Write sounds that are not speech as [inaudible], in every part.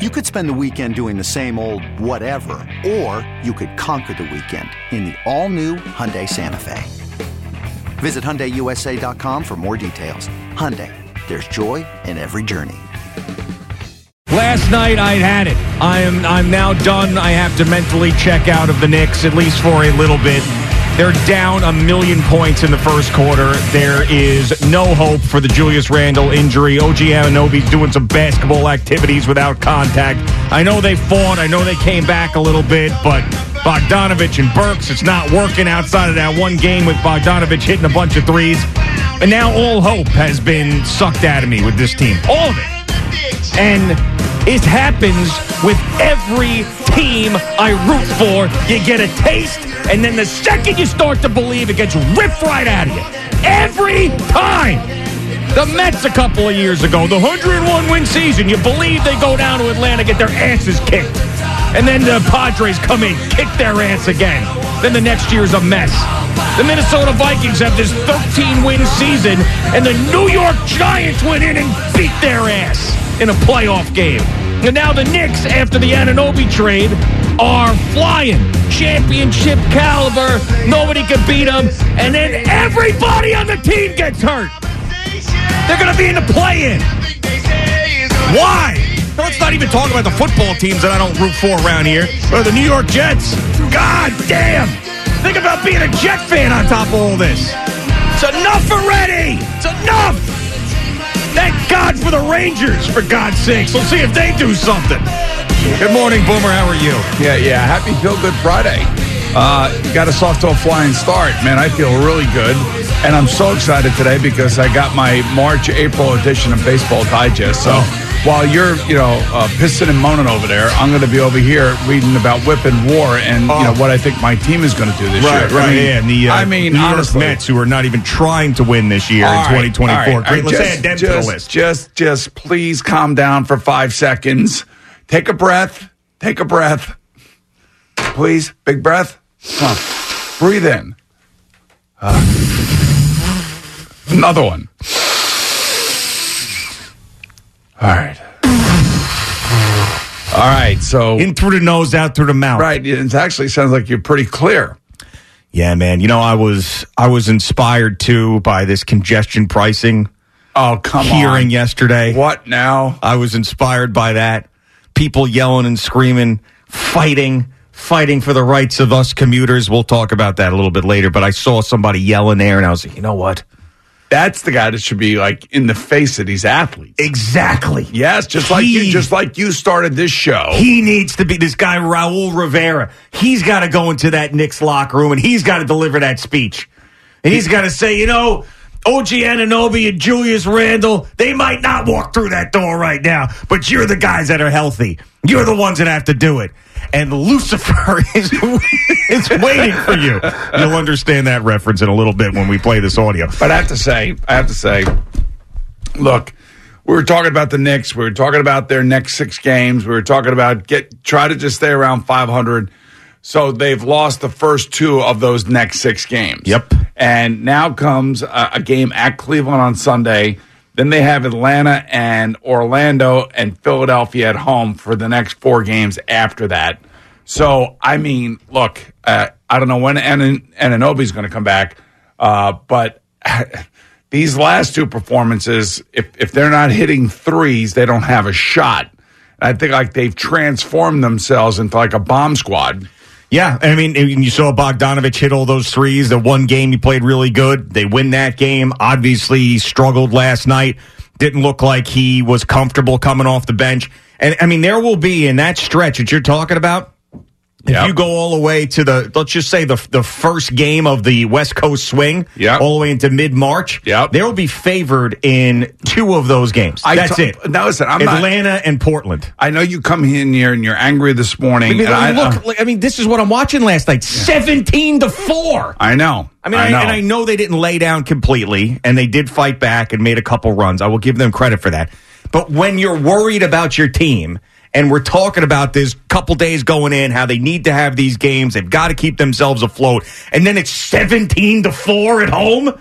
You could spend the weekend doing the same old whatever, or you could conquer the weekend in the all-new Hyundai Santa Fe. Visit HyundaiUSA.com for more details. Hyundai, there's joy in every journey. Last night I'd had it. I am I'm now done. I have to mentally check out of the Knicks at least for a little bit. They're down a million points in the first quarter. There is no hope for the Julius Randle injury. OG Anunoby's doing some basketball activities without contact. I know they fought. I know they came back a little bit, but Bogdanovich and Burks, it's not working outside of that one game with Bogdanovich hitting a bunch of threes. And now all hope has been sucked out of me with this team. All of it. And it happens with every team I root for. You get a taste, and then the second you start to believe, it gets ripped right out of you. Every time. The Mets a couple of years ago, the 101 win season, you believe they go down to Atlanta, get their asses kicked. And then the Padres come in, kick their ass again. Then the next year's a mess. The Minnesota Vikings have this 13 win season, and the New York Giants went in and beat their ass in a playoff game. And now the Knicks, after the Anunoby trade, are flying. Championship caliber. Nobody can beat them. And then everybody on the team gets hurt. They're going to be in the play in. Why? Now, let's not even talk about the football teams that I don't root for around here. Or the New York Jets. God damn. Think about being a Jet fan on top of all this. It's enough already. It's enough. Thank God for the Rangers, for God's sakes. We'll see if they do something. Good morning, Boomer. How are you? Yeah, yeah. Happy Feel Good Friday. Uh, got us off to a flying start, man. I feel really good. And I'm so excited today because I got my March, April edition of Baseball Digest. So while you're, you know, uh, pissing and moaning over there, I'm going to be over here reading about whip and war and, you know, what I think my team is going to do this Oh. Right, year. right. I mean, yeah, and the, uh, I mean, New York honestly, Mets, who are not even trying to win this year in right, 2024. all right. Great. Let's just, add them just, to the list. Just, just please calm down for five seconds. Take a breath. Take a breath. Please, big breath. On. Breathe in. Uh, another one. All right. All right. So In through the nose, out through the mouth. right, it actually sounds like you're pretty clear. Yeah, man. You know, I was I was inspired too by this congestion pricing Oh come hearing on. yesterday. What now? I was inspired by that. People yelling and screaming, fighting, fighting for the rights of us commuters. We'll talk about that a little bit later. But I saw somebody yelling there, and I was like, you know what? That's the guy that should be like in the face of these athletes. Exactly. Yes, just like you, just like you started this show. He needs to be this guy Raul Rivera. He's got to go into that Knicks locker room and he's got to deliver that speech. And he's got to say, you know, OG Anunoby and Julius Randle, they might not walk through that door right now, but you're the guys that are healthy. You're the ones that have to do it. And Lucifer [laughs] is, is waiting for you. You'll understand that reference in a little bit when we play this audio. But I have to say, I have to say, look, we were talking about the Knicks. We were talking about their next six games. We were talking about get try to just stay around 500. So they've lost the first two of those next six games. Yep. And now comes a, a game at Cleveland on Sunday. Then they have Atlanta and Orlando and Philadelphia at home for the next four games after that. So, I mean, look, uh, I don't know when Anan- Anunoby's going to come back, uh, but [laughs] these last two performances, if, if they're not hitting threes, they don't have a shot. I think like they've transformed themselves into like a bomb squad. Yeah, I mean, you saw Bogdanovich hit all those threes. The one game he played really good. They win that game. Obviously, he struggled last night. Didn't look like he was comfortable coming off the bench. And I mean, there will be in that stretch that you're talking about, If Yep. you go all the way to the, let's just say the the first game of the West Coast swing, Yep. all the way into mid March, Yep. they'll be favored in two of those games. I That's t- it. Now listen, I'm not- Atlanta and Portland. I know you come in here and you're angry this I morning. mean, and I, look, uh, like, I mean, this is what I'm watching last night. Seventeen to four. I know. I mean, I know. and I know they didn't lay down completely, and they did fight back and made a couple runs. I will give them credit for that. But when you're worried about your team, and we're talking about this couple days going in, how they need to have these games, they've got to keep themselves afloat, and then it's 17 to four at home,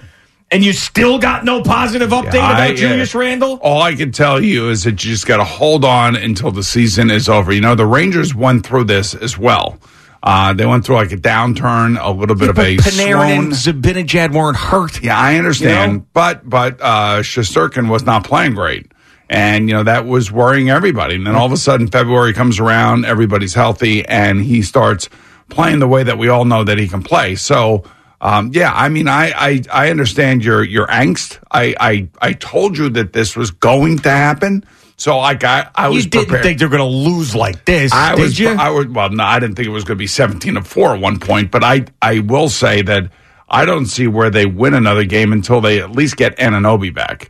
and you still got no positive update I- about yeah. Julius Randle. All I can tell you is that you just got to hold on until the season is over. You know, the Rangers went through this as well. Uh, they went through like a downturn, a little bit But of a Panarin and swoon. Zibanejad weren't hurt. Yeah, I understand, You know? but but uh, was not playing great, and you know that was worrying everybody. And then all of a sudden, February comes around, everybody's healthy, and he starts playing the way that we all know that he can play. So. Um, yeah, I mean, I, I, I understand your, your angst. I, I, I told you that this was going to happen. So I got, I was You didn't prepared. think they're going to lose like this, I did was, you? I was, well, no, I didn't think it was going to be 17 to 4 at one point, but I, I will say that I don't see where they win another game until they at least get Anunoby back.